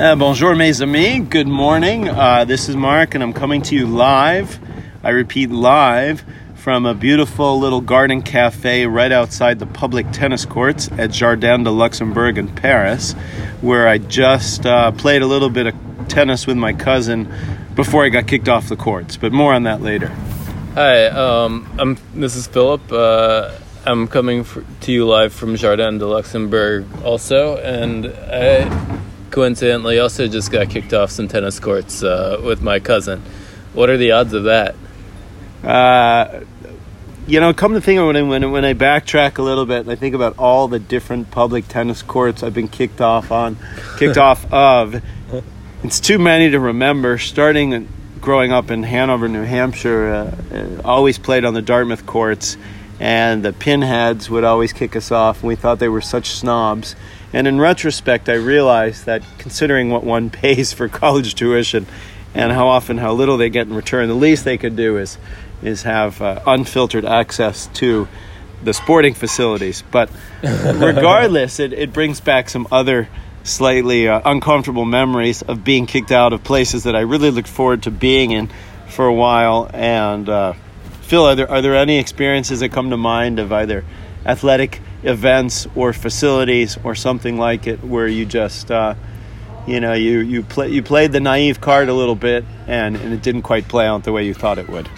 Uh, bonjour, mes amis. Good morning. Uh, this is Mark, and I'm coming to you live. I repeat, live from a beautiful little garden cafe right outside the public tennis courts at Jardin de Luxembourg in Paris, where I just uh, played a little bit of tennis with my cousin before I got kicked off the courts. But more on that later. Hi, um, I'm. This is Philip. Uh, I'm coming for, to you live from Jardin de Luxembourg, also, and I coincidentally also just got kicked off some tennis courts uh, with my cousin. What are the odds of that? Uh, you know, come to think of it, when, when, when I backtrack a little bit and I think about all the different public tennis courts I've been kicked off on, kicked off of, it's too many to remember. Starting growing up in Hanover, New Hampshire, uh, uh, always played on the Dartmouth courts, and the pinheads would always kick us off, and we thought they were such snobs. And in retrospect, I realized that considering what one pays for college tuition and how often, how little they get in return, the least they could do is is have uh, unfiltered access to the sporting facilities. But regardless, it, it brings back some other slightly uh, uncomfortable memories of being kicked out of places that I really looked forward to being in for a while. And uh, Phil, are there, are there any experiences that come to mind of either athletic events or facilities or something like it where you just uh, you know you you play you played the naive card a little bit and, and it didn't quite play out the way you thought it would.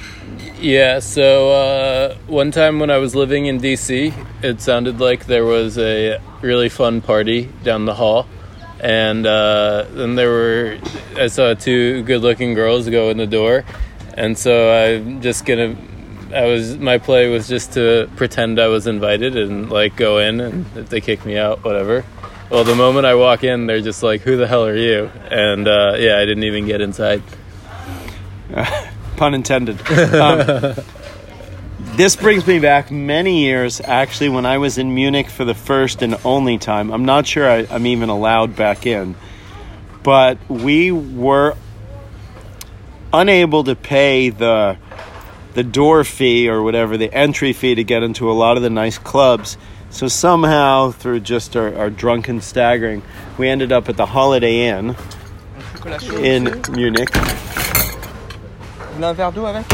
Yeah so uh, one time when i was living in dc it sounded like there was a really fun party down the hall and uh, then there were i saw two good looking girls go in the door and so i'm just gonna I was my play was just to pretend I was invited and like go in and if they kick me out, whatever. Well, the moment I walk in, they're just like, "Who the hell are you?" And uh, yeah, I didn't even get inside. Uh, pun intended. Um, this brings me back many years, actually, when I was in Munich for the first and only time. I'm not sure I, I'm even allowed back in, but we were unable to pay the the door fee or whatever, the entry fee to get into a lot of the nice clubs. So somehow, through just our, our drunken staggering, we ended up at the Holiday Inn in Munich. Vous un verre d'eau avec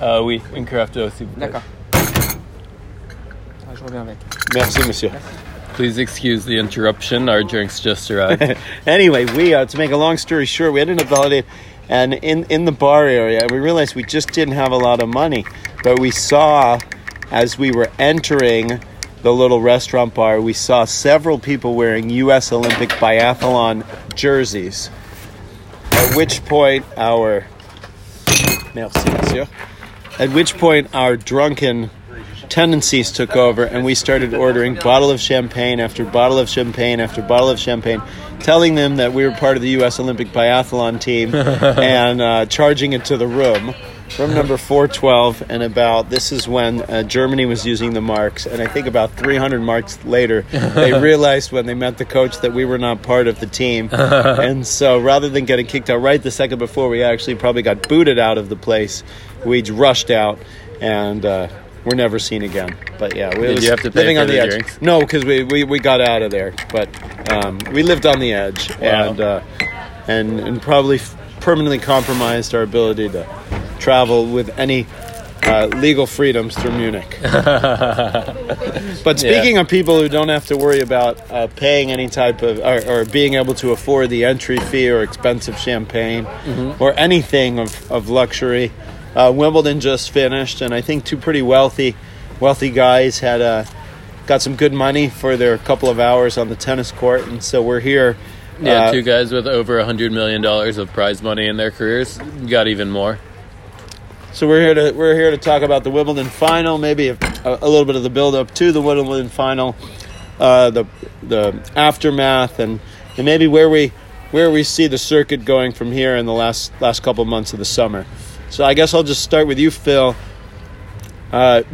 Uh, oui, une carafe d'eau, s'il vous plaît. D'accord. Ah, je reviens avec. Merci, monsieur. Please excuse the interruption. Our drinks just arrived. anyway, we uh, to make a long story short, we ended up at the Holiday Inn, and in in the bar area, we realized we just didn't have a lot of money, but we saw as we were entering the little restaurant bar, we saw several people wearing U.S. Olympic biathlon jerseys. At which point, our merci, monsieur. At which point, our drunken tendencies took over, and we started ordering bottle of champagne after bottle of champagne after bottle of champagne, telling them that we were part of the U.S. Olympic biathlon team, and uh, charging into the room. Room number 412, and about this is when uh, Germany was using the marks, and I think about 300 marks later, they realized when they met the coach that we were not part of the team, and so rather than getting kicked out right the second before, we actually probably got booted out of the place. We rushed out, and uh, we're never seen again. But yeah, we was you have to pay living for on the, the edge. drinks? No, because we, we, we got out of there, but um, we lived on the edge, Wow. and uh, and and probably f- permanently compromised our ability to travel with any uh, legal freedoms through Munich. but speaking of people who don't have to worry about uh, paying any type of or, or being able to afford the entry fee or expensive champagne or anything of, of luxury, uh, Wimbledon just finished, and I think two pretty wealthy wealthy guys had uh, got some good money for their couple of hours on the tennis court, and so we're here. yeah, uh, two guys with over a hundred million dollars of prize money in their careers got even more. So we're here to we're here to talk about the Wimbledon final, maybe a, a little bit of the build up to the Wimbledon final, uh, the the aftermath, and, and maybe where we where we see the circuit going from here in the last last couple months of the summer. So I guess I'll just start with you, Phil. Uh,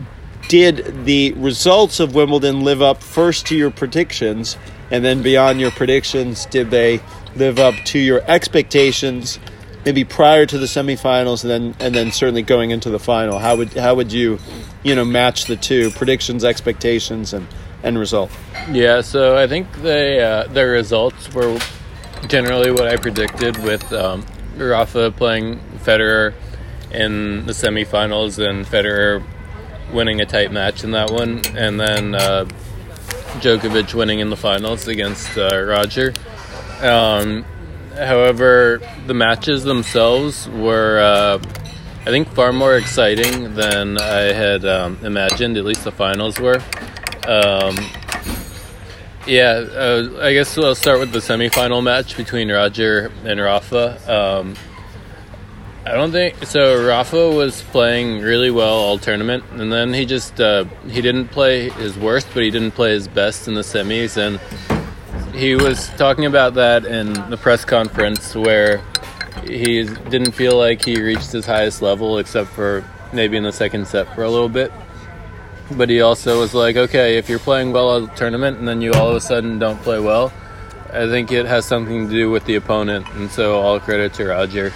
did the results of Wimbledon live up first to your predictions, and then beyond your predictions, did they live up to your expectations? Maybe prior to the semifinals, and then and then certainly going into the final. How would how would you, you know, match the two predictions, expectations, and end result? Yeah, so I think they uh, their results were generally what I predicted with um, Rafa playing Federer in the semifinals and Federer winning a tight match in that one, and then uh, Djokovic winning in the finals against uh, Roger. Um, however, the matches themselves were, uh, I think, far more exciting than I had um, imagined. At least the finals were. Um, yeah, uh, I guess I'll start with the semifinal match between Roger and Rafa. I don't think so. Rafa was playing really well all tournament, and then he just uh, he didn't play his worst, but he didn't play his best in the semis, and he was talking about that in the press conference where he didn't feel like he reached his highest level except for maybe in the second set for a little bit. But he also was like, okay, if you're playing well all tournament and then you all of a sudden don't play well, I think it has something to do with the opponent, and so all credit to Roger,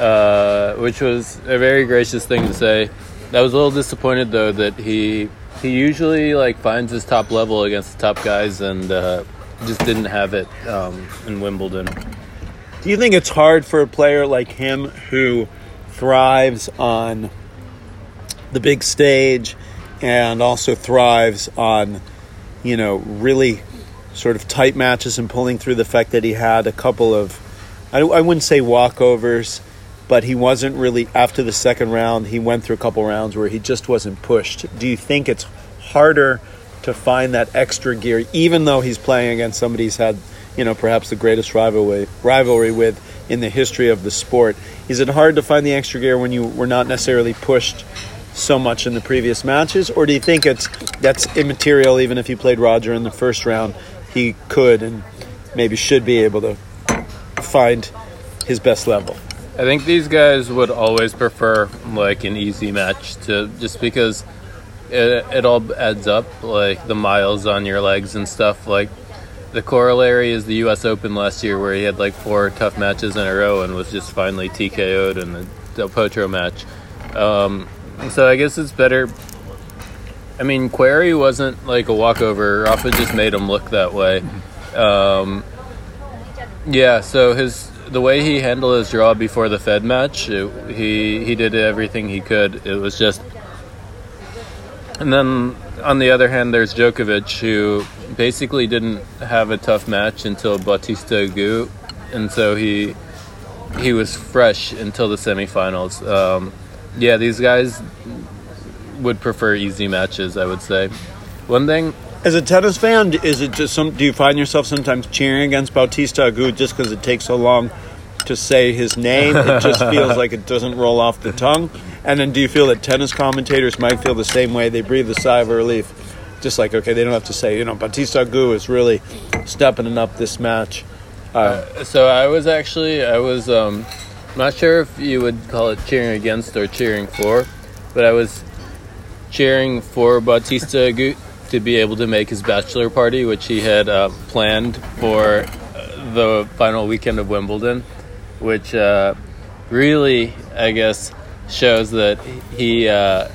uh, which was a very gracious thing to say. I was a little disappointed though that he he usually like finds his top level against the top guys and uh, just didn't have it um, in Wimbledon. Do you think it's hard for a player like him who thrives on the big stage and also thrives on, you know, really sort of tight matches and pulling through the fact that he had a couple of, I, I wouldn't say walkovers, but he wasn't really, after the second round, he went through a couple rounds where he just wasn't pushed. Do you think it's harder to find that extra gear, even though he's playing against somebody he's had, you know, perhaps the greatest rivalry rivalry with in the history of the sport? Is it hard to find the extra gear when you were not necessarily pushed so much in the previous matches, or do you think it's that's immaterial? Even if he played Roger in the first round, he could and maybe should be able to find his best level. I think these guys would always prefer like an easy match to just because it, it all adds up like the miles on your legs and stuff like the corollary is the US Open last year where he had like four tough matches in a row and was just finally TKO'd in the Del Potro match. Um, so I guess it's better. I mean, Querrey wasn't like a walkover. Rafa just made him look that way. Um, yeah, so his the way he handled his draw before the Fed match, it, he he did everything he could. It was just, and then on the other hand, there's Djokovic who basically didn't have a tough match until Bautista Agut, and so he he was fresh until the semifinals. Um, yeah, these guys would prefer easy matches. I would say. One thing As a tennis fan, is it just some? Do you find yourself sometimes cheering against Bautista Agut just because it takes so long to say his name? It just feels like it doesn't roll off the tongue. And then, do you feel that tennis commentators might feel the same way? They breathe a sigh of relief, just like okay, they don't have to say, you know, Bautista Agut is really stepping it up this match. Uh, So I was actually I was um, not sure if you would call it cheering against or cheering for, but I was cheering for Bautista Agut to be able to make his bachelor party, which he had uh, planned for uh, the final weekend of Wimbledon, which uh, really I guess shows that he. Uh,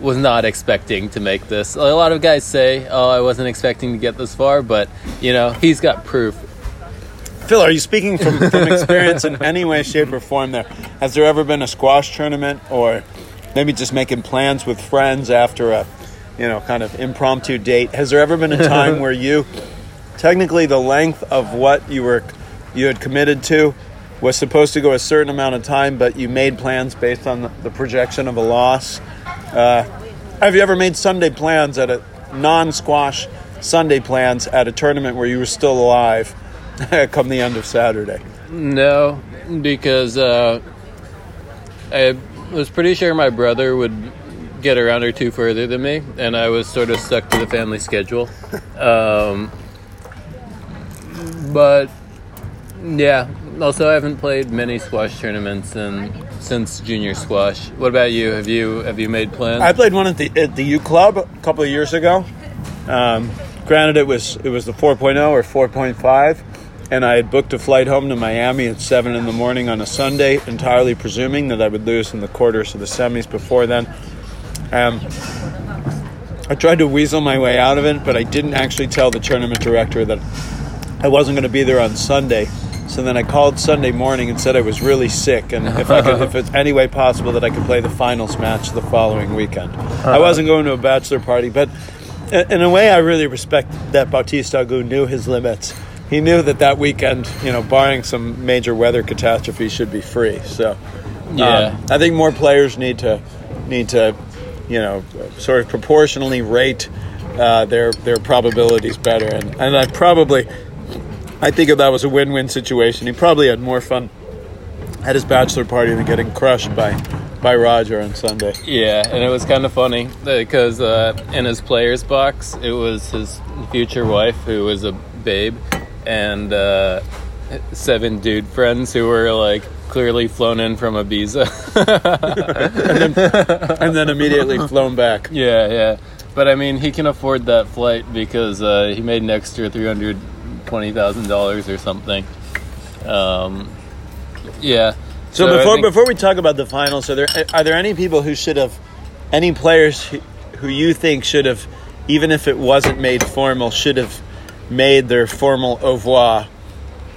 was not expecting to make this. A lot of guys say, "Oh, I wasn't expecting to get this far," but you know, he's got proof. Phil, are you speaking from, from experience in any way, shape, or form? There has there ever been a squash tournament, or maybe just making plans with friends after a, you know, kind of impromptu date? Has there ever been a time where you, technically, the length of what you were, you had committed to, was supposed to go a certain amount of time, but you made plans based on the, projection of a loss? Uh, have you ever made Sunday plans at a non-squash Sunday plans at a tournament where you were still alive? come the end of Saturday. No, because uh, I was pretty sure my brother would get a round or two further than me, and I was sort of stuck to the family schedule. Um, but yeah, also I haven't played many squash tournaments since junior squash. What about you? Have you have you made plans? I played one at the at the U Club a couple of years ago. Um, granted, it was it was the 4.0 or 4.5, and I had booked a flight home to Miami at seven in the morning on a Sunday, entirely presuming that I would lose in the quarters or the semis before then. Um, I tried to weasel my way out of it, but I didn't actually tell the tournament director that I wasn't going to be there on Sunday. So then I called Sunday morning and said I was really sick, and if I could, if it's any way possible that I could play the finals match the following weekend. I wasn't going to a bachelor party, but in a way, I really respect that Bautista Agut knew his limits. He knew that that weekend, you know, barring some major weather catastrophe, should be free. So, um, Yeah. I think more players need to need to, you know, sort of proportionally rate uh, their their probabilities better. And and I probably, I think that was a win-win situation, he probably had more fun at his bachelor party than getting crushed by by Roger on Sunday. Yeah, and it was kind of funny because uh, in his player's box, it was his future wife who was a babe, and uh, seven dude friends who were like clearly flown in from Ibiza. and then immediately flown back. yeah, yeah. But I mean, he can afford that flight because uh, he made an extra three hundred twenty thousand dollars or something. Um, yeah. So, I before think- before we talk about the finals, are there are there any people who should have, any players who, who you think should have, even if it wasn't made formal, should have made their formal au revoir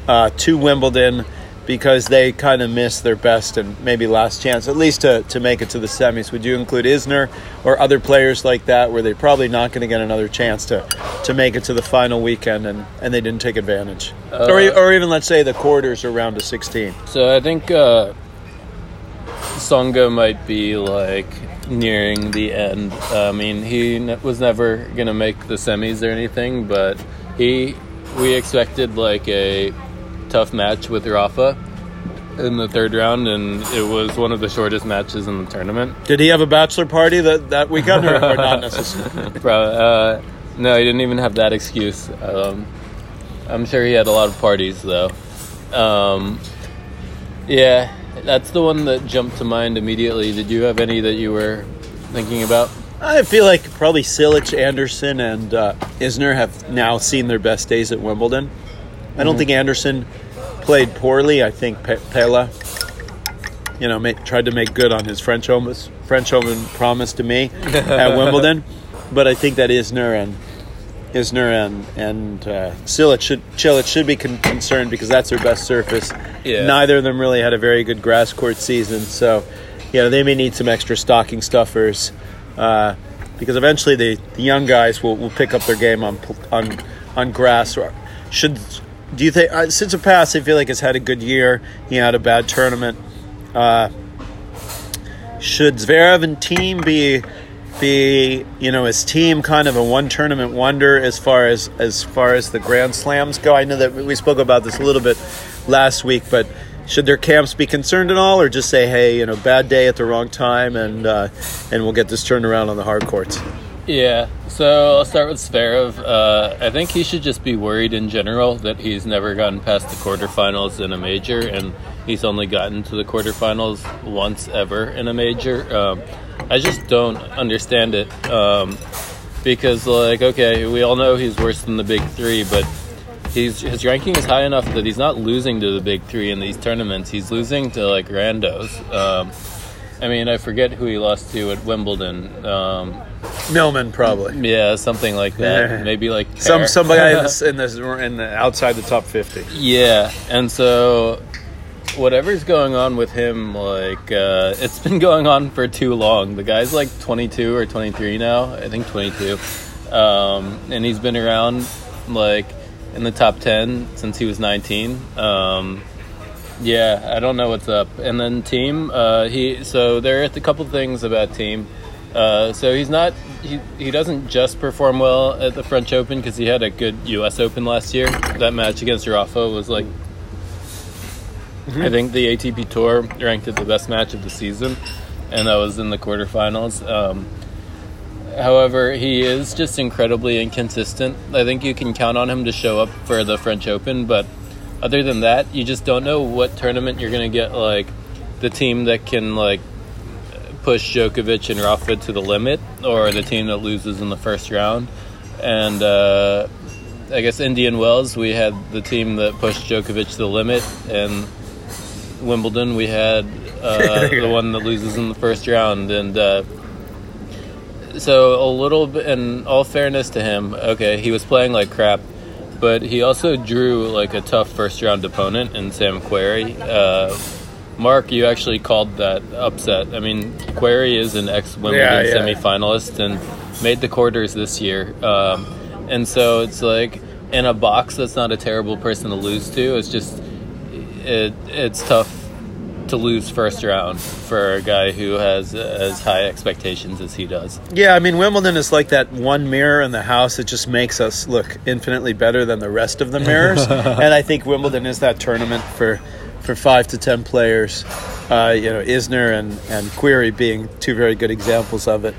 uh, to Wimbledon because they kind of missed their best and maybe last chance, at least to, to make it to the semis. Would you include Isner or other players like that where they're probably not going to get another chance to, to make it to the final weekend and, and they didn't take advantage? or, e- or even, let's say, the quarters or round of 16. So I think uh, Tsonga might be like nearing the end. I mean, he was never gonna make the semis or anything, but he we expected like a tough match with Rafa in the third round, and it was one of the shortest matches in the tournament. Did he have a bachelor party that, that weekend or, or not necessarily? Bro, uh, no, he didn't even have that excuse. Um, I'm sure he had a lot of parties though. Um, yeah, that's the one that jumped to mind immediately. Did you have any that you were thinking about? I feel like probably Cilic, Anderson, and uh, Isner have now seen their best days at Wimbledon. I don't think Anderson played poorly. I think Pe- Pella, you know, ma- tried to make good on his French Open, French Open promise to me at Wimbledon. But I think that Isner and Isner and and uh, Cilic should Cilic should be con- concerned because that's their best surface. Yeah. Neither of them really had a very good grass court season, so you know they may need some extra stocking stuffers uh, because eventually the, the young guys will, will pick up their game on on on grass. Or Should do you think uh, past, I feel like has had a good year. He had a bad tournament. Uh, should Zverev and Thiem be be you know his team kind of a one tournament wonder as far as as far as the Grand Slams go? I know that we spoke about this a little bit last week, but should their camps be concerned at all, or just say, hey, you know, bad day at the wrong time, and uh, and we'll get this turned around on the hard courts? Yeah, so I'll start with Zverev. Uh, I think he should just be worried in general that he's never gotten past the quarterfinals in a major, and he's only gotten to the quarterfinals once ever in a major. Um, I just don't understand it um, because, like, okay, we all know he's worse than the big three, but he's his ranking is high enough that he's not losing to the big three in these tournaments. He's losing to like randos. Um, I mean, I forget who he lost to at Wimbledon. Um, Millman probably. yeah, something like that. Maybe like Some somebody in the, in the in the outside the top fifty. yeah, and so whatever's going on with him, like uh, it's been going on for too long. The guy's like 22 or 23 now. I think 22, um, and he's been around like in the top 10 since he was 19. Um, yeah, I don't know what's up. And then Thiem, uh, he so there are a couple things about Thiem. Uh, so he's not he, he doesn't just perform well at the French Open because he had a good U.S. Open last year. That match against Rafa was like I think the ATP Tour ranked it the best match of the season, and that was in the quarterfinals. Um, however, he is just incredibly inconsistent. I think you can count on him to show up for the French Open, but other than that, you just don't know what tournament you're going to get like the Thiem that can like push Djokovic and Rafa to the limit, or the Thiem that loses in the first round. And uh, I guess Indian Wells, we had the Thiem that pushed Djokovic to the limit, and Wimbledon, we had uh, the one that loses in the first round, and uh, so a little bit. In all fairness to him, okay, he was playing like crap, but he also drew like a tough first round opponent in Sam Querrey. Mark, you actually called that upset. I mean, Querrey is an ex Wimbledon Yeah, yeah. semifinalist and made the quarters this year. Um, and so it's like in a box that's not a terrible person to lose to. It's just it it's tough to lose first round for a guy who has as high expectations as he does. Yeah, I mean Wimbledon is like that one mirror in the house that just makes us look infinitely better than the rest of the mirrors. and I think Wimbledon is that tournament for for five to ten players. Uh, you know, Isner and and Querrey being two very good examples of it.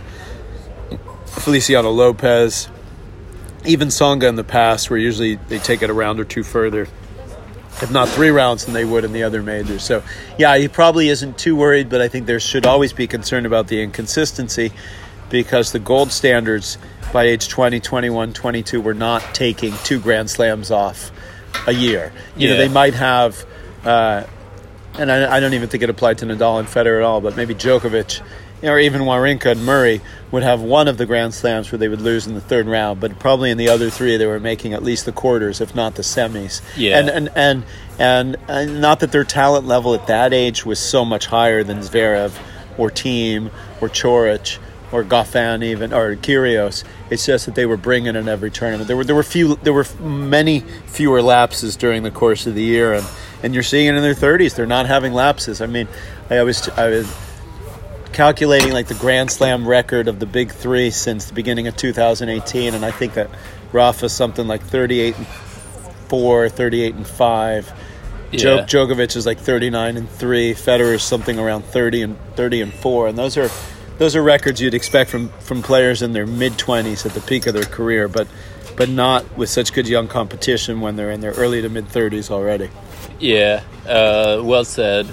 Feliciano Lopez, even Tsonga in the past, where usually they take it a round or two further if not three rounds than they would in the other majors. So, yeah, he probably isn't too worried, but I think there should always be concern about the inconsistency because the gold standards by age 20, 21, 22 were not taking two Grand Slams off a year. You know, they might have, uh, and I, I don't even think it applied to Nadal and Federer at all, but maybe Djokovic. you know, Or even Wawrinka and Murray would have one of the Grand Slams where they would lose in the third round, but probably in the other three they were making at least the quarters, if not the semis. Yeah. And and and and, and not that their talent level at that age was so much higher than Zverev or Thiem or Coric or Goffin even or Kyrgios. It's just that they were bringing in every tournament. There were there were few there were many fewer lapses during the course of the year, and and you're seeing it in their 30s. They're not having lapses. I mean, I was I was calculating like the Grand Slam record of the big three since the beginning of 2018, and I think that Rafa's something like 38 and four, 38 and five. Yeah. Djokovic is like 39 and three. Federer is something around 30 and 30 and four, and those are those are records you'd expect from from players in their mid 20s at the peak of their career, but but not with such good young competition when they're in their early to mid 30s already. Yeah, uh, well said.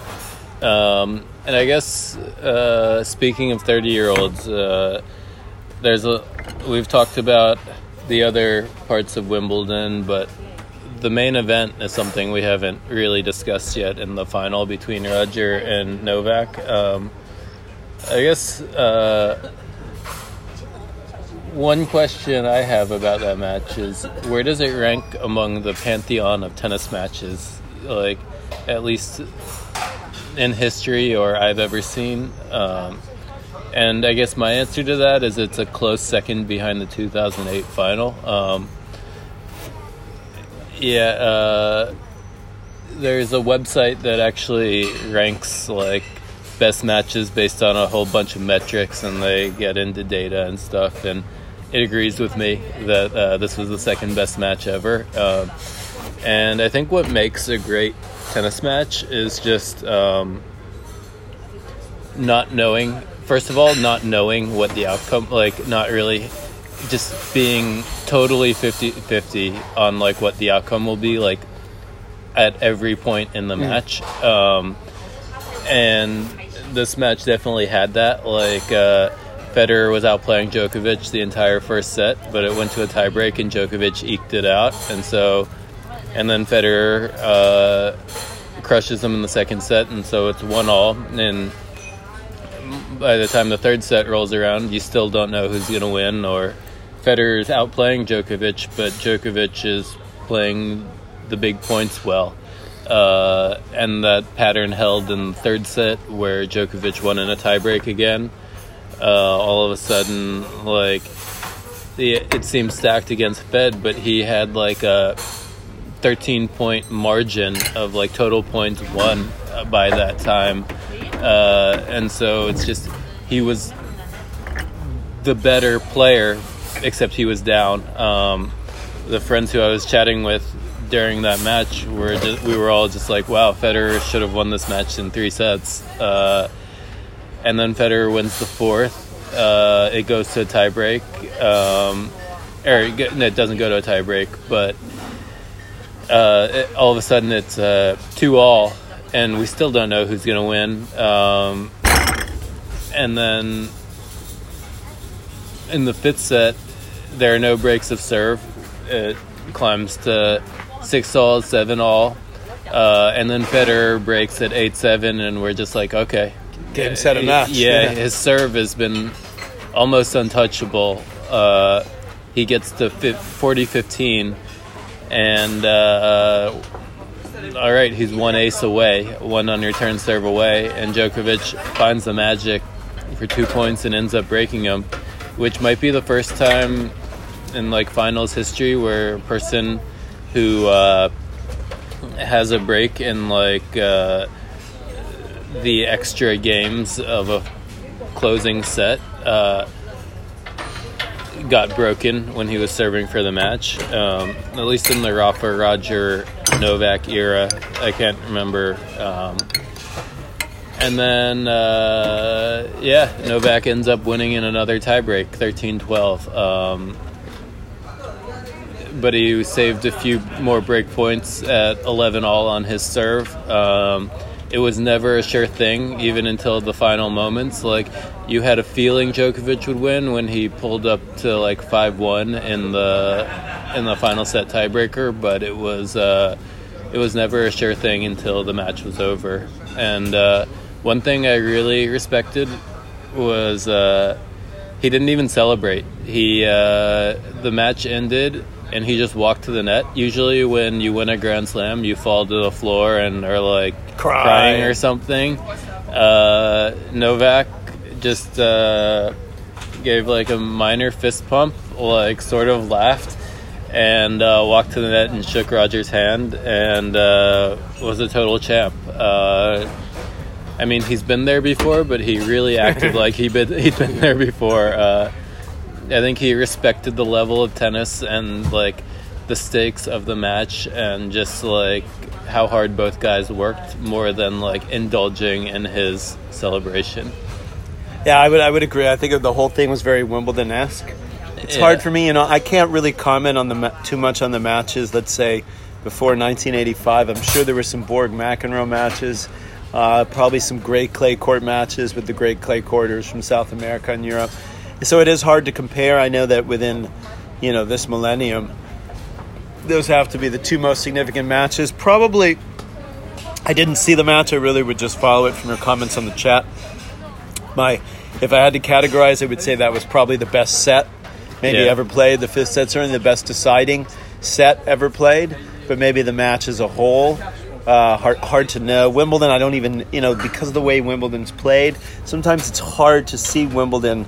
Um, and I guess uh, speaking of thirty-year-olds, uh, there's a we've talked about the other parts of Wimbledon, but the main event is something we haven't really discussed yet in the final between Roger and Novak. Um, I guess uh, one question I have about that match is where does it rank among the pantheon of tennis matches? Like, at least in history or I've ever seen. Um, and I guess my answer to that is it's a close second behind the 2008 final. Um, yeah, uh, there's a website that actually ranks like best matches based on a whole bunch of metrics, and they get into data and stuff. And it agrees with me that uh, this was the second best match ever. Um, and I think what makes a great tennis match is just um, not knowing. First of all, not knowing what the outcome, like not really, just being totally 50-50 on like what the outcome will be, like at every point in the match. Um, and this match definitely had that. Like uh, Federer was outplaying Djokovic the entire first set, but it went to a tiebreak and Djokovic eked it out, and so and then Federer uh, crushes him in the second set, and so it's one all. And by the time the third set rolls around, you still don't know who's going to win. Or Federer's outplaying Djokovic, but Djokovic is playing the big points well. Uh, and that pattern held in the third set, where Djokovic won in a tiebreak again. Uh, all of a sudden, like it seemed stacked against Fed, but he had like a 13 point margin of like total points won uh, by that time. Uh, and so it's just, he was the better player, except he was down. Um, the friends who I was chatting with during that match just, we were all just like, wow, Federer should have won this match in three sets. Uh, and then Federer wins the fourth. Uh, it goes to a tiebreak. Um, or it, no, it doesn't go to a tiebreak, but uh, it, all of a sudden it's uh, two all, and we still don't know who's going to win. Um, and then in the fifth set, there are no breaks of serve. It climbs to six all, seven all, uh, and then Federer breaks at eight seven, and we're just like, okay, Game, set, and match. yeah, Yeah. his serve has been almost untouchable. Uh, he gets to 40 15, and uh, all right, he's one ace away, one unreturned serve away, and Djokovic finds the magic for two points and ends up breaking him, which might be the first time in like finals history where a person who uh, has a break in like uh, the extra games of a closing set uh, got broken when he was serving for the match. Um, at least in the Rafa Roger Novak era, I can't remember. Um, and then, uh, yeah, Novak ends up winning in another tiebreak, 13 12. Um, but he saved a few more break points at 11 all on his serve. Um, it was never a sure thing, even until the final moments. Like you had a feeling Djokovic would win when he pulled up to like five one in the in the final set tiebreaker, but it was uh, it was never a sure thing until the match was over. And uh, one thing I really respected was uh, he didn't even celebrate. He uh, the match ended and he just walked to the net. Usually, when you win a Grand Slam, you fall to the floor and are like Cry. crying or something. Uh, Novak just uh, gave like a minor fist pump, like sort of laughed, and uh, walked to the net and shook Roger's hand, and uh, was a total champ. Uh, I mean, he's been there before, but he really acted like he had been, he'd been there before. I think he respected the level of tennis and like the stakes of the match and just like how hard both guys worked more than like indulging in his celebration. Yeah, I would I would agree. I think the whole thing was very Wimbledon esque. It's Yeah. hard for me, you know. I can't really comment on the ma- too much on the matches. Let's say before 1985. I'm sure there were some Borg McEnroe matches, uh, probably some great clay court matches with the great clay courters from South America and Europe. So it is hard to compare. I know that within, you know, this millennium, those have to be the two most significant matches. Probably, I didn't see the match. I really would just follow it from your comments on the chat my if I had to categorize, I would say that was probably the best set maybe Yeah. ever played. The fifth set certainly the best deciding set ever played, but maybe the match as a whole. Uh, hard, hard to know. Wimbledon, I don't even, you know, because of the way Wimbledon's played, sometimes it's hard to see Wimbledon,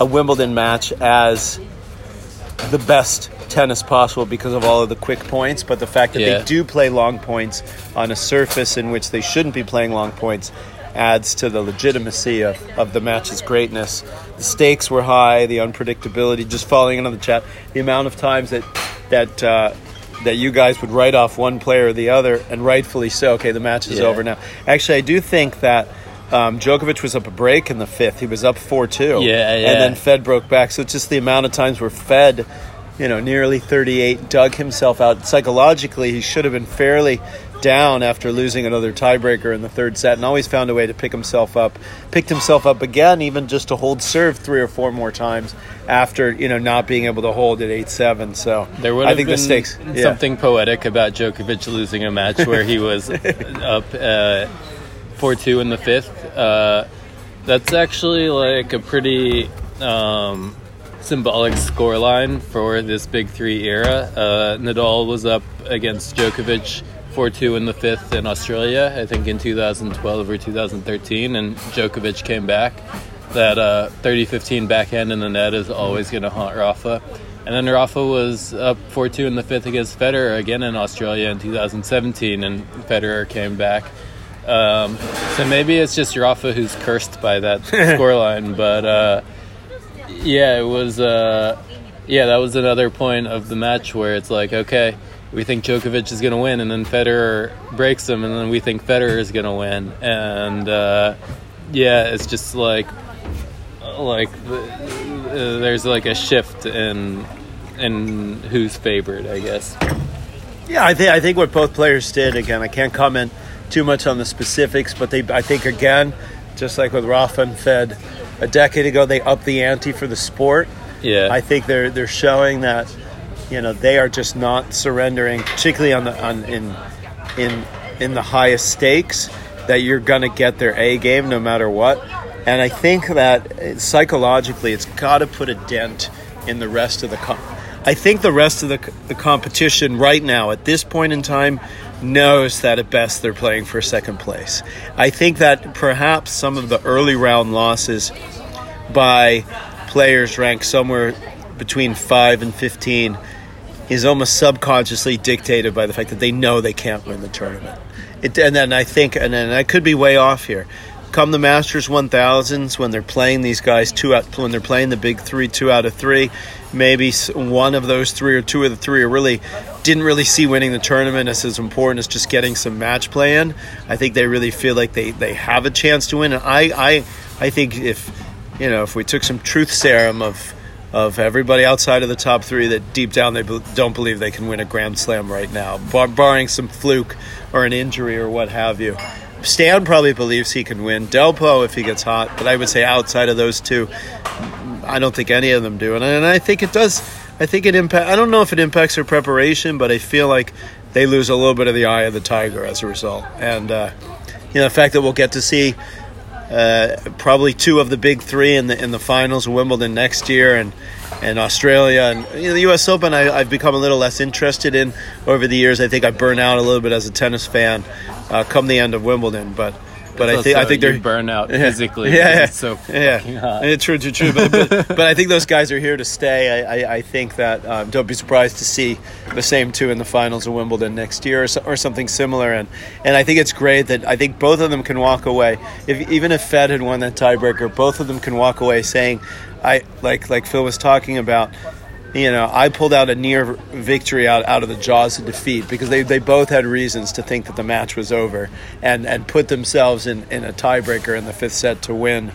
a Wimbledon match as the best tennis possible because of all of the quick points. But the fact that Yeah. they do play long points on a surface in which they shouldn't be playing long points adds to the legitimacy of, of the match's greatness. The stakes were high, the unpredictability, just following in on the chat, the amount of times that that uh, that you guys would write off one player or the other, and rightfully so. Okay, the match is Yeah. over now. Actually, I do think that um, Djokovic was up a break in the fifth. He was up four two. Yeah, yeah. And then Fed broke back. So it's just the amount of times where Fed, you know, nearly 38, dug himself out. Psychologically, he should have been fairly down after losing another tiebreaker in the third set and always found a way to pick himself up. Picked himself up again, even just to hold serve three or four more times after, you know, not being able to hold at 8 7. So There would I think been the stakes. yeah. something poetic about Djokovic losing a match where he was up uh, four two in the fifth. Uh, that's actually like a pretty um, symbolic scoreline for this big three era. Uh, Nadal was up against Djokovic. 4 2 in the fifth in Australia, I think in 2012 or 2013, and Djokovic came back. That uh, 30 15 backhand in the net is always going to haunt Rafa. And then Rafa was up 4 2 in the fifth against Federer again in Australia in 2017, and Federer came back. Um, so maybe it's just Rafa who's cursed by that scoreline, but uh, yeah, it was. Uh, yeah, that was another point of the match where it's like, okay, we think Djokovic is going to win, and then Federer breaks him, and then we think Federer is going to win, and uh, yeah, it's just like like the, uh, there's like a shift in in who's favored, I guess. Yeah, I think I think what both players did. Again, I can't comment too much on the specifics, but they I think again, just like with Rafa and Fed, a decade ago they upped the ante for the sport. Yeah, I think they're they're showing that you know they are just not surrendering, particularly on the on in in in the highest stakes. That you're gonna get their A game no matter what, and I think that uh, psychologically it's got to put a dent in the rest of the. Com- I think the rest of the, the competition right now, at this point in time, knows that at best they're playing for second place. I think that perhaps some of the early round losses by players ranked somewhere between 5 and 15 is almost subconsciously dictated by the fact that they know they can't win the tournament. It, and then I think, and then I could be way off here. Come the Masters 1000s, when they're playing these guys two out, when they're playing the big three, two out of three, maybe one of those three or two of the three are really didn't really see winning the tournament as as important as just getting some match play in. I think they really feel like they, they have a chance to win. And I, I I think if you know if we took some truth serum of of everybody outside of the top three that deep down they don't believe they can win a Grand Slam right now, bar- barring some fluke or an injury or what have you. Stan probably believes he can win. Delpo if he gets hot, but I would say outside of those two, I don't think any of them do, and, and I think it does. I think it impact. I don't know if it impacts their preparation, but I feel like they lose a little bit of the eye of the tiger as a result. And uh, you know, the fact that we'll get to see uh, probably two of the big three in the in the finals of Wimbledon next year, and and Australia and you know, the U.S. Open. I, I've become a little less interested in over the years. I think I burn out a little bit as a tennis fan uh, come the end of Wimbledon, but. But I think I think they're burn out Yeah. physically. Yeah, yeah, it's so yeah. Yeah, true, true, true. But, but, but I think those guys are here to stay. I, I, I think that um, don't be surprised to see the same two in the finals of Wimbledon next year, or, so, or something similar. And and I think it's great that I think both of them can walk away. If even if Fed had won that tiebreaker, both of them can walk away saying, I like like Phil was talking about. You know, I pulled out a near victory out, out of the jaws of defeat because they, they both had reasons to think that the match was over and, and put themselves in, in a tiebreaker in the fifth set to win.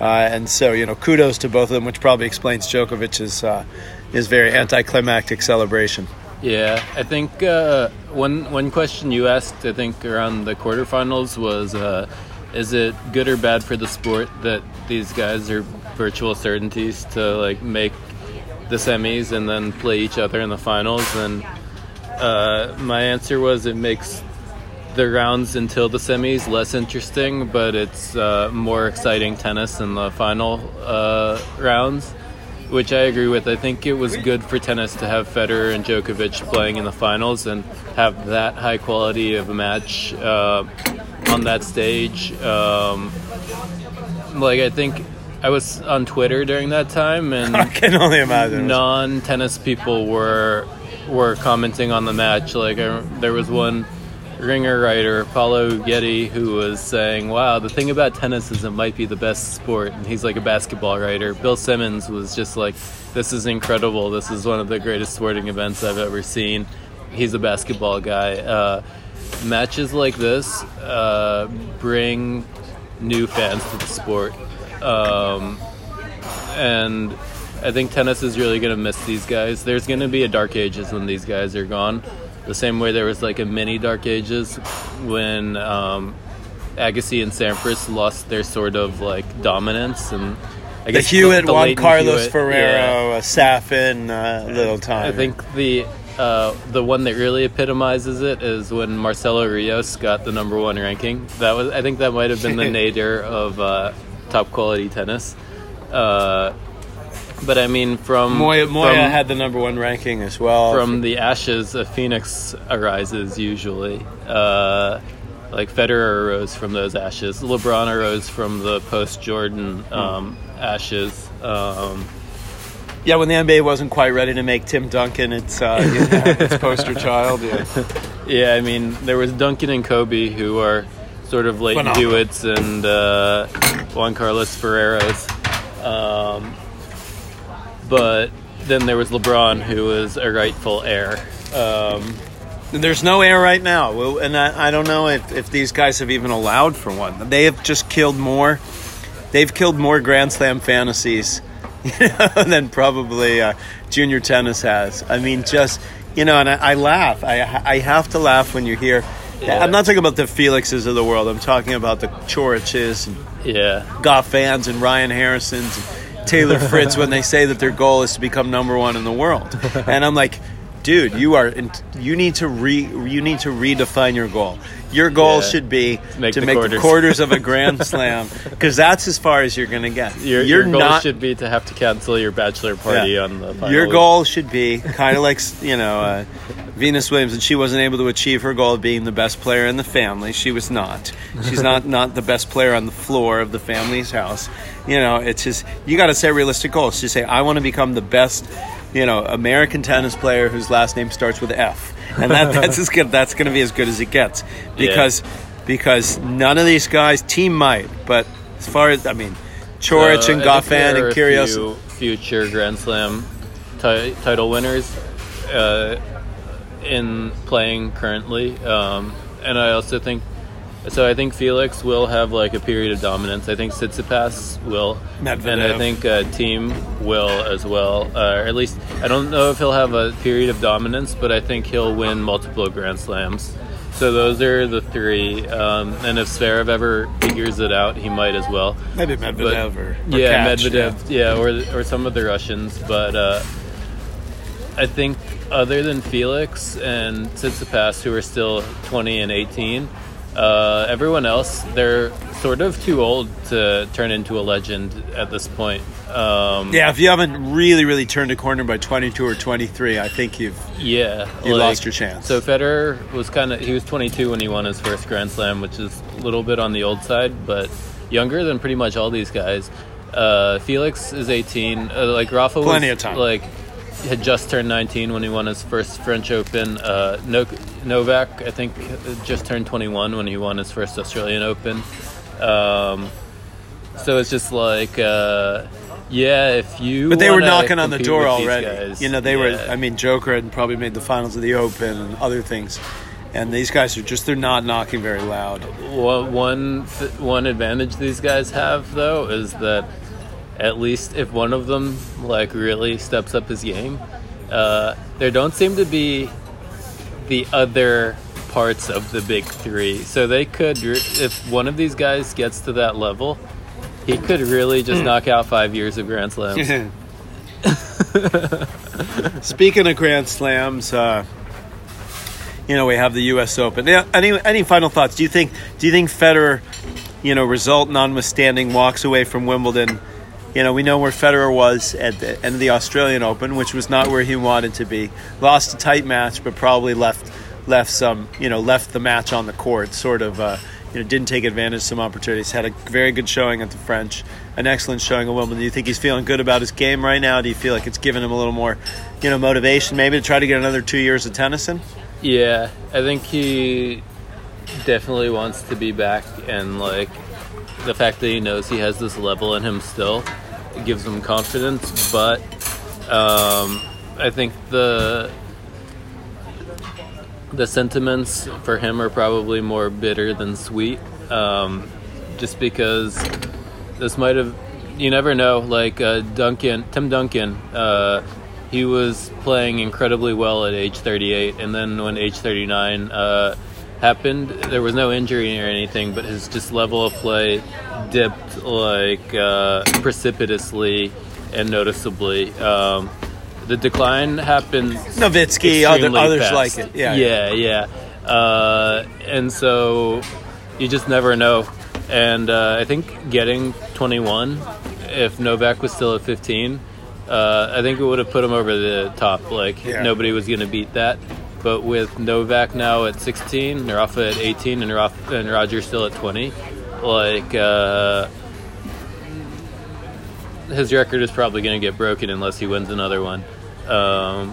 Uh, and so, you know, kudos to both of them, which probably explains Djokovic's uh, his very anticlimactic celebration. Yeah, I think uh, one one question you asked, I think around the quarterfinals was, uh, is it good or bad for the sport that these guys are virtual certainties to like make the semis and then play each other in the finals? And uh, my answer was it makes the rounds until the semis less interesting, but it's uh, more exciting tennis in the final uh, rounds which I agree with. I think it was good for tennis to have Federer and Djokovic playing in the finals and have that high quality of a match uh, on that stage. Um, like I think I was on Twitter during that time, and I can only imagine. non-tennis people were were commenting on the match. Like I, there was one ringer writer, Paolo Uggetti, who was saying, "Wow, the thing about tennis is it might be the best sport." And he's like a basketball writer. Bill Simmons was just like, "This is incredible. This is one of the greatest sporting events I've ever seen." He's a basketball guy. Uh, matches like this uh, bring new fans to the sport. Um, and I think tennis is really going to miss these guys. There's going to be a dark ages when these guys are gone. The same way there was like a mini dark ages when um, Agassi and Sampras lost their sort of like dominance and I The Hewitt, the Juan Carlos Hewitt, Ferrero, yeah. Safin, uh, little time. I think the uh, the one that really epitomizes it is when Marcelo Rios got the number one ranking. That was I think that might have been the nadir of uh, top quality tennis. Uh, but I mean, from Moya, Moya from, had the number one ranking as well. from the ashes, a phoenix arises usually. Uh, like Federer arose from those ashes. LeBron arose from the post Jordan um, ashes. Um, yeah, when the NBA wasn't quite ready to make Tim Duncan its, uh, you know, its poster child. Yeah. Yeah, I mean, there was Duncan and Kobe, who are sort of Phenomenal. Hewitts and uh, Juan Carlos Ferreros. Um, but then there was LeBron, who was a rightful heir. Um, There's no heir right now, and I, I don't know if, if these guys have even allowed for one. They have just killed more. They've killed more Grand Slam fantasies you know, than probably uh, junior tennis has. I mean, just you know, and I, I laugh. I I have to laugh when you hear. Yeah. I'm not talking about the Felixes of the world. I'm talking about the Corics and yeah, Goffins and Ryan Harrisons and Taylor Fritz when they say that their goal is to become number one in the world. And I'm like, dude, you are in, you need to re you need to redefine your goal. Your goal Yeah. should be make to the make the quarters. quarters of a grand slam because that's as far as you're going to get. Your, your goal not should be to have to cancel your bachelor party Yeah. on the final Your week. goal should be kind of like you know uh, Venus Williams, and she wasn't able to achieve her goal of being the best player in the family. She was not. She's not not the best player on the floor of the family's house. You know, it's just you got to set realistic goals. Just say, I want to become the best, you know, American tennis player whose last name starts with F, and that, that's as good. That's going to be as good as it gets because because none of these guys team might, but as far as I mean. Coric So, and Goffin and few future Grand Slam ti- title winners uh, in playing currently, um, and I also think. So I think Felix will have like a period of dominance. I think Tsitsipas will, Medvedev. and I think uh, Thiem will as well. Uh, or at least I don't know if he'll have a period of dominance, but I think he'll win multiple Grand Slams. So those are the three. Um, and if Zverev ever figures it out, he might as well. Maybe Medvedev or, or yeah, Katch, Medvedev, yeah. or or some of the Russians, but uh, I think other than Felix and Tsitsipas, who are still twenty and eighteen, uh, everyone else they're sort of too old to turn into a legend at this point. Um, Yeah, if you haven't really, really turned a corner by 22 or 23, I think you've. yeah, You lost your chance. So Federer was kind of he was 22 when he won his first Grand Slam, which is a little bit on the old side, but younger than pretty much all these guys. Uh, Felix is 18. Uh, like Rafa Plenty was of time. like had just turned 19 when he won his first French Open. Uh, no- Novak, I think, just turned 21 when he won his first Australian Open. Um, so it's just like, uh, yeah, if you But they were knocking on the door already. guys, you know, they were. I mean, Joker had probably made the finals of the Open and other things. And these guys are just, they're not knocking very loud. One one one advantage these guys have though is that at least if one of them like really steps up his game, uh, there don't seem to be the other parts of the big three. So they could, if one of these guys gets to that level, he could really just knock out five years of Grand Slams. Speaking of Grand Slams, uh, you know we have the U.S. Open. Yeah, any any final thoughts? Do you think do you think Federer, you know, result notwithstanding, walks away from Wimbledon? You know, we know where Federer was at the end of the Australian Open, which was not where he wanted to be. Lost a tight match, but probably left left some you know left the match on the court. Sort of. Uh, you know, didn't take advantage of some opportunities. Had a very good showing at the French, an excellent showing at Wimbledon. Do you think he's feeling good about his game right now? Do you feel like it's given him a little more, you know, motivation maybe to try to get another two years of tennising? Yeah, I think he definitely wants to be back, and like the fact that he knows he has this level in him still gives him confidence. But um, I think the the sentiments for him are probably more bitter than sweet, um, just because this might have. You never know. Like uh, Duncan, Tim Duncan, uh, he was playing incredibly well at age 38, and then when age 39 uh, happened, there was no injury or anything, but his just level of play dipped like uh, precipitously and noticeably. Um, the decline happened Nowitzki, other, others fast. like it. Yeah, yeah, yeah. Uh, and so you just never know. And uh, I think getting 21, if Novak was still at 15, uh, I think it would have put him over the top. Like Yeah. nobody was going to beat that. But with Novak now at 16, Rafa at 18, and, Rafa, and Roger still at 20, like uh, his record is probably going to get broken unless he wins another one. Um,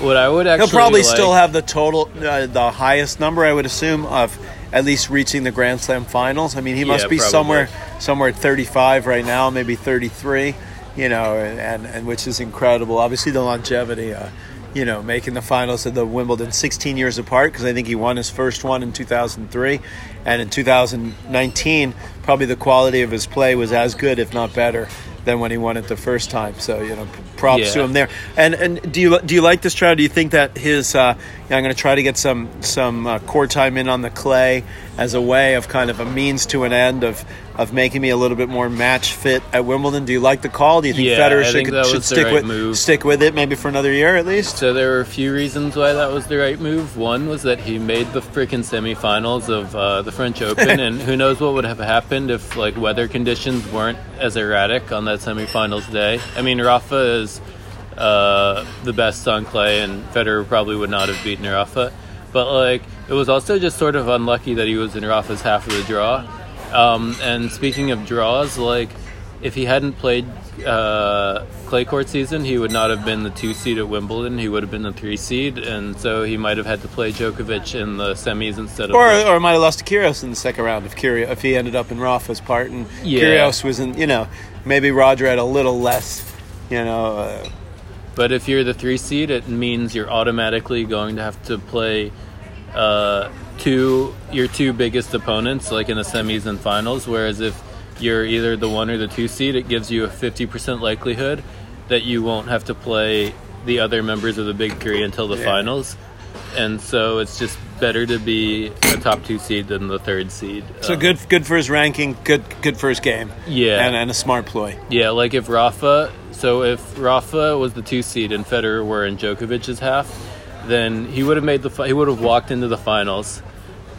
what I would actually He'll probably like- still have the total, uh, the highest number, I would assume, of at least reaching the Grand Slam finals. I mean, he must Yeah, be probably. somewhere, somewhere at 35 right now, maybe 33. You know, and and which is incredible. Obviously, the longevity. Uh, you know, making the finals of the Wimbledon 16 years apart because I think he won his first one in 2003, and in 2019, probably the quality of his play was as good, if not better, than when he won it the first time. So you know, props to him there. And and do you do you like this strategy? Do you think that his? Uh, I'm going to try to get some some uh, court time in on the clay as a way of kind of a means to an end of of making me a little bit more match fit at Wimbledon. Do you like the call? Do you think Yeah, Federer should, think should stick right with move. stick with it maybe for another year at least? So there were a few reasons why that was the right move. One was that he made the freaking semifinals of uh, the French Open, and who knows what would have happened if like weather conditions weren't as erratic on that semifinals day. I mean, Rafa is uh, the best on clay, and Federer probably would not have beaten Rafa. But like, it was also just sort of unlucky that he was in Rafa's half of the draw. Um, and speaking of draws, like if he hadn't played uh, clay court season, he would not have been the two seed at Wimbledon. He would have been the three seed, and so he might have had to play Djokovic in the semis instead of. Or, or might have lost to Kyrgios in the second round if Kyrgios, if he ended up in Rafa's part and Yeah. Kyrgios was in, you know, maybe Roger had a little less, you know, uh, But if you're the three seed, it means you're automatically going to have to play uh, two your two biggest opponents, like in the semis and finals. Whereas if you're either the one or the two seed, it gives you a 50% likelihood that you won't have to play the other members of the big three until the Yeah. finals. And so it's just better to be a top two seed than the third seed. so Um, good good for his ranking, good good for his game. Yeah. And, and a smart ploy. Yeah, like if Rafa, so if Rafa was the two seed and Federer were in Djokovic's half, then he would have made the he would have walked into the finals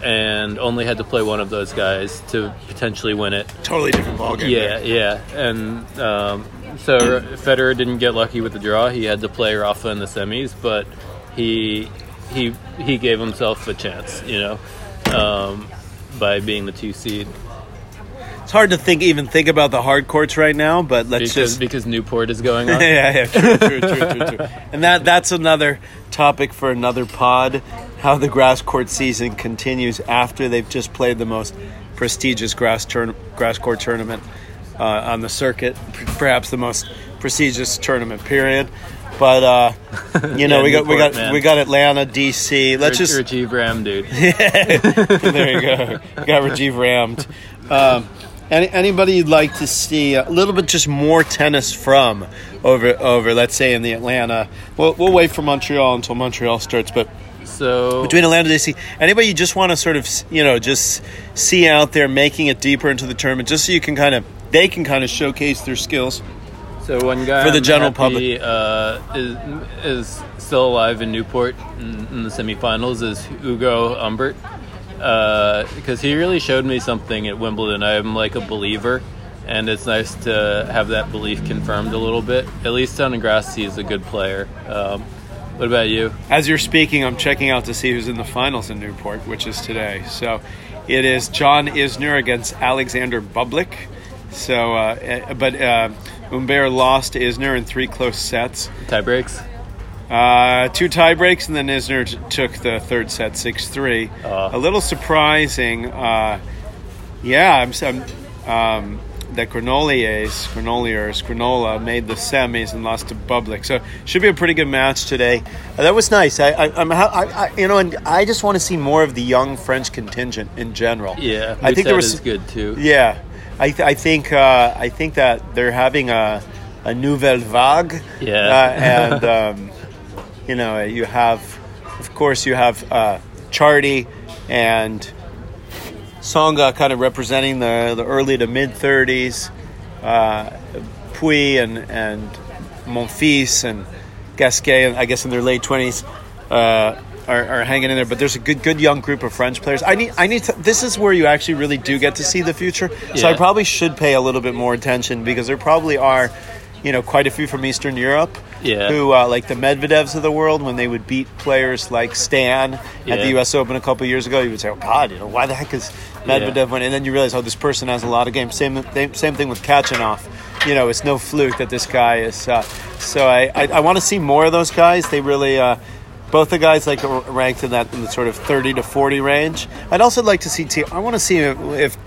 and only had to play one of those guys to potentially win it. Totally different ballgame. Yeah, yeah, and um, so Federer didn't get lucky with the draw. He had to play Rafa in the semis, but he he he gave himself a chance, you know, um, by being the two seed It's hard to think even think about the hard courts right now, but let's because just because Newport is going on. yeah, yeah, true, true, true, true, true. And that that's another topic for another pod. How the grass court season continues after they've just played the most prestigious grass turn, grass court tournament uh, on the circuit, perhaps the most prestigious tournament period. But uh, you know, Yeah, we got we got man. we got Atlanta, DC. Let's just Rajeev Ram, dude. yeah, there you go. Got Rajeev rammed. Um, any, anybody you'd like to see a little bit just more tennis from over over let's say in the Atlanta. We'll, we'll wait for Montreal until Montreal starts, but So between Atlanta and DC, anybody you just want to sort of you know just see out there making it deeper into the tournament, just so you can kind of they can kind of showcase their skills. So one guy For the I'm general happy, uh, is is still alive in Newport in, in the semifinals is Ugo Humbert because he really showed me something at Wimbledon. I'm like a believer, and it's nice to have that belief confirmed a little bit. At least on the grass, he's a good player. Um, what about you? As you're speaking, I'm checking out to see who's in the finals in Newport, which is today. So it is John Isner against Alexander Bublik. So, uh, eh, but uh, Humbert lost to Isner in three close sets. Tie breaks. Uh, two tie breaks, and then Isner t- took the third set 6 3. Uh. A little surprising. Uh, yeah, I'm, I'm um, that Granollers, Granollers, Granola made the semis and lost to Bublik. So should be a pretty good match today. Uh, that was nice. I, I, I, you know, and I just want to see more of the young French contingent in general. Yeah, I think there was is good too. yeah, I, th- I think uh, I think that they're having a a nouvelle vague. Yeah, uh, and um, you know you have, of course, you have uh, Chardy and Tsonga kind of representing the the early to mid '30s, uh, Pouille and and Monfils and Gasquet, I guess, in their late 20s are, are hanging in there, but there's a good, good young group of French players. I need, I need to. This is where you actually really do get to see the future. So I probably should pay a little bit more attention because there probably are, you know, quite a few from Eastern Europe. Yeah. Who uh, like the Medvedevs of the world when they would beat players like Stan at the U.S. Open a couple years ago, you would say, "Oh God, you know, why the heck is Medvedev Yeah. winning?" And then you realize, "Oh, this person has a lot of games." Same, same, same thing with Khachanov. You know, it's no fluke that this guy is. Uh, so I, I, I want to see more of those guys. They really. Uh, both the guys like are ranked in that in the sort of thirty to forty range. I'd also like to see. T- I want to see if, if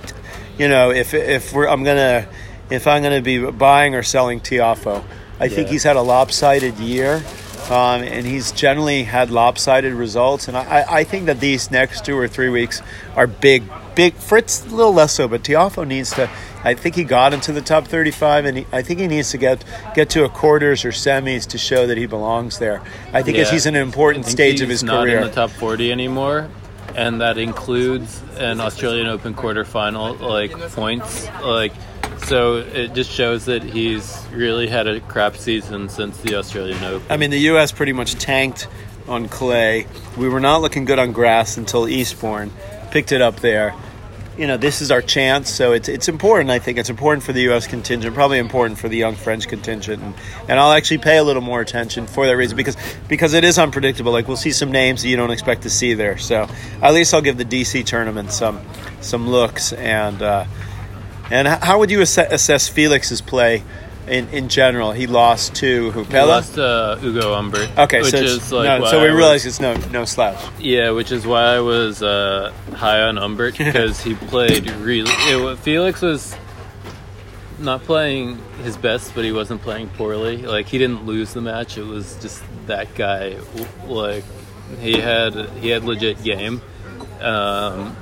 you know if if we're I'm gonna if I'm gonna be buying or selling Tiafoe. I think he's had a lopsided year, um, and he's generally had lopsided results. And I, I- I think that these next two or three weeks are big, big. Fritz a little less so, but Tiafoe needs to. I think he got into the top 35, and he, I think he needs to get get to a quarters or semis to show that he belongs there. I think Yeah. he's in an important stage of his not career. Not in the top 40 anymore, and that includes an Australian Open quarterfinal like points. Like, so it just shows that he's really had a crap season since the Australian Open. I mean, the U.S. pretty much tanked on clay. We were not looking good on grass until Eastbourne. Picked it up there. You know, this is our chance, so it's it's important. I think it's important for the U.S. contingent, probably important for the young French contingent, and, and I'll actually pay a little more attention for that reason because because it is unpredictable. Like we'll see some names that you don't expect to see there. So at least I'll give the DC tournament some some looks. And uh, and how would you ass- assess Felix's play in, in general? He lost to who? He lost uh, Ugo Humbert. Okay, which so, it's- like no, so we realize was, it's no no slouch. yeah, which is why I was uh, high on Humbert because he played really. It, Felix was not playing his best, but he wasn't playing poorly. Like he didn't lose the match. It was just that guy. Like he had he had legit game, um,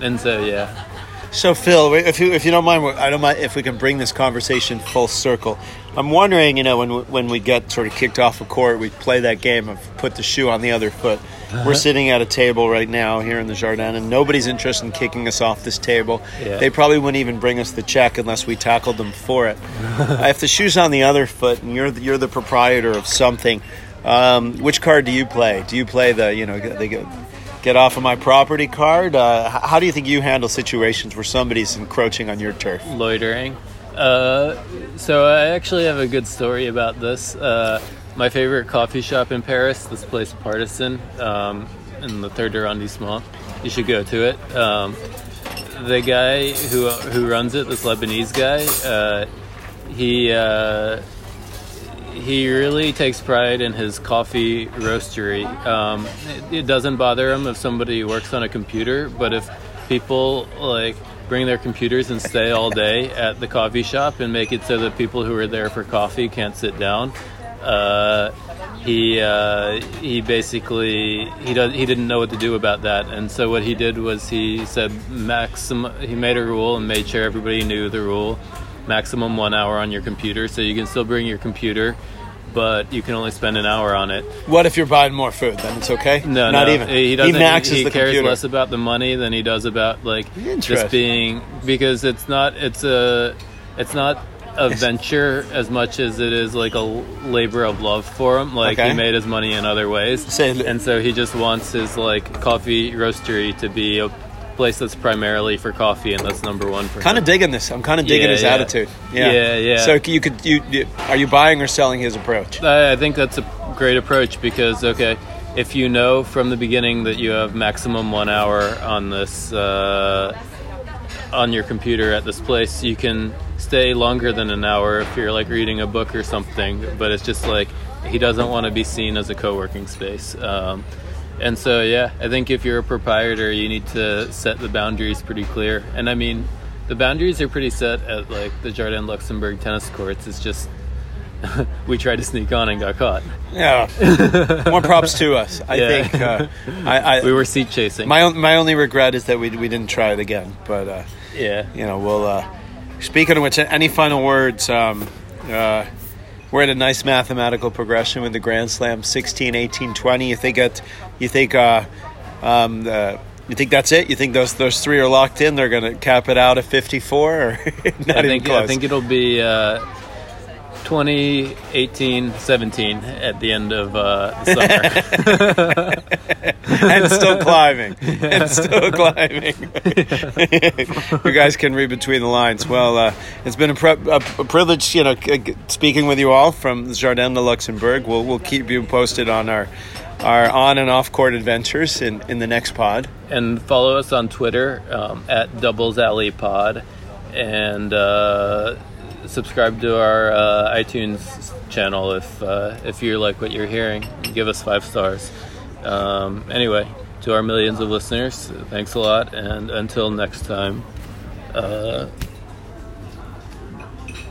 and so yeah. So Phil, if you if you don't mind, I don't mind if we can bring this conversation full circle. I'm wondering, you know, when we- when we get sort of kicked off a court, we play that game of put the shoe on the other foot. We're sitting at a table right now here in the Jardin, and nobody's interested in kicking us off this table. Yeah. They probably wouldn't even bring us the check unless we tackled them for it. If the shoe's on the other foot, and you're the, you're the proprietor of something, um, which card do you play? Do you play the you know they get off of my property card? Uh, how do you think you handle situations where somebody's encroaching on your turf? loitering. Uh, so I actually have a good story about this. Uh, my favorite coffee shop in Paris, this place Partisan, um, in the third arrondissement. You should go to it. Um, the guy who who runs it, this Lebanese guy, uh, he uh, he really takes pride in his coffee roastery. Um, it, it doesn't bother him if somebody works on a computer, but if people like bring their computers and stay all day at the coffee shop and make it so that people who are there for coffee can't sit down, uh, he uh, he basically he does he didn't know what to do about that, and so what he did was he said maximum. He made a rule and made sure everybody knew the rule maximum one hour on your computer, so you can still bring your computer, but you can only spend an hour on it. What if you're buying more food? Then it's okay. No, not no, even. He doesn't. maxes he the cares computer. less about the money than he does about like just being because it's not. It's a. It's not a venture as much as it is like a labor of love for him. Like Okay. he made his money in other ways, Say- and so he just wants his like coffee roastery to be a place that's primarily for coffee, and that's number one for Kind of digging this. I'm kind of digging Yeah, his yeah. attitude. Yeah, Yeah, yeah. So you could you, you are you buying or selling his approach? I I think that's a great approach because okay, if you know from the beginning that you have maximum one hour on this uh, on your computer at this place, you can stay longer than an hour if you're like reading a book or something. But it's just like he doesn't want to be seen as a co-working space. Um, and so yeah, I think if you're a proprietor, you need to set the boundaries pretty clear. And I mean, the boundaries are pretty set at like the Jardin Luxembourg tennis courts. It's just we tried to sneak on and got caught. Yeah. More props to us. I Yeah. think. Uh, I, I We were seat chasing. my on- my only regret is that we we didn't try it again. But uh, yeah. you know we'll. Uh, speaking of which, any final words? Um, uh, we're at a nice mathematical progression with the Grand Slam 16, 18, 20. You think it? You think? Uh, um, the, you think that's it? You think those those three are locked in? They're going to cap it out at 54, or not I even think close? I think it'll be uh, 2018 17 at the end of uh, the summer. and still climbing and still climbing you guys can read between the lines well uh, it's been a, pre- a, a privilege you know c- speaking with you all from the jardin de luxembourg we'll, we'll keep you posted on our our on and off court adventures in, in the next pod and follow us on Twitter um, at Doubles Alley Pod, and uh, subscribe to our uh, iTunes channel if uh, if you like what you're hearing. Give us five stars. Um, anyway, to our millions of listeners, thanks a lot, and until next time. Uh,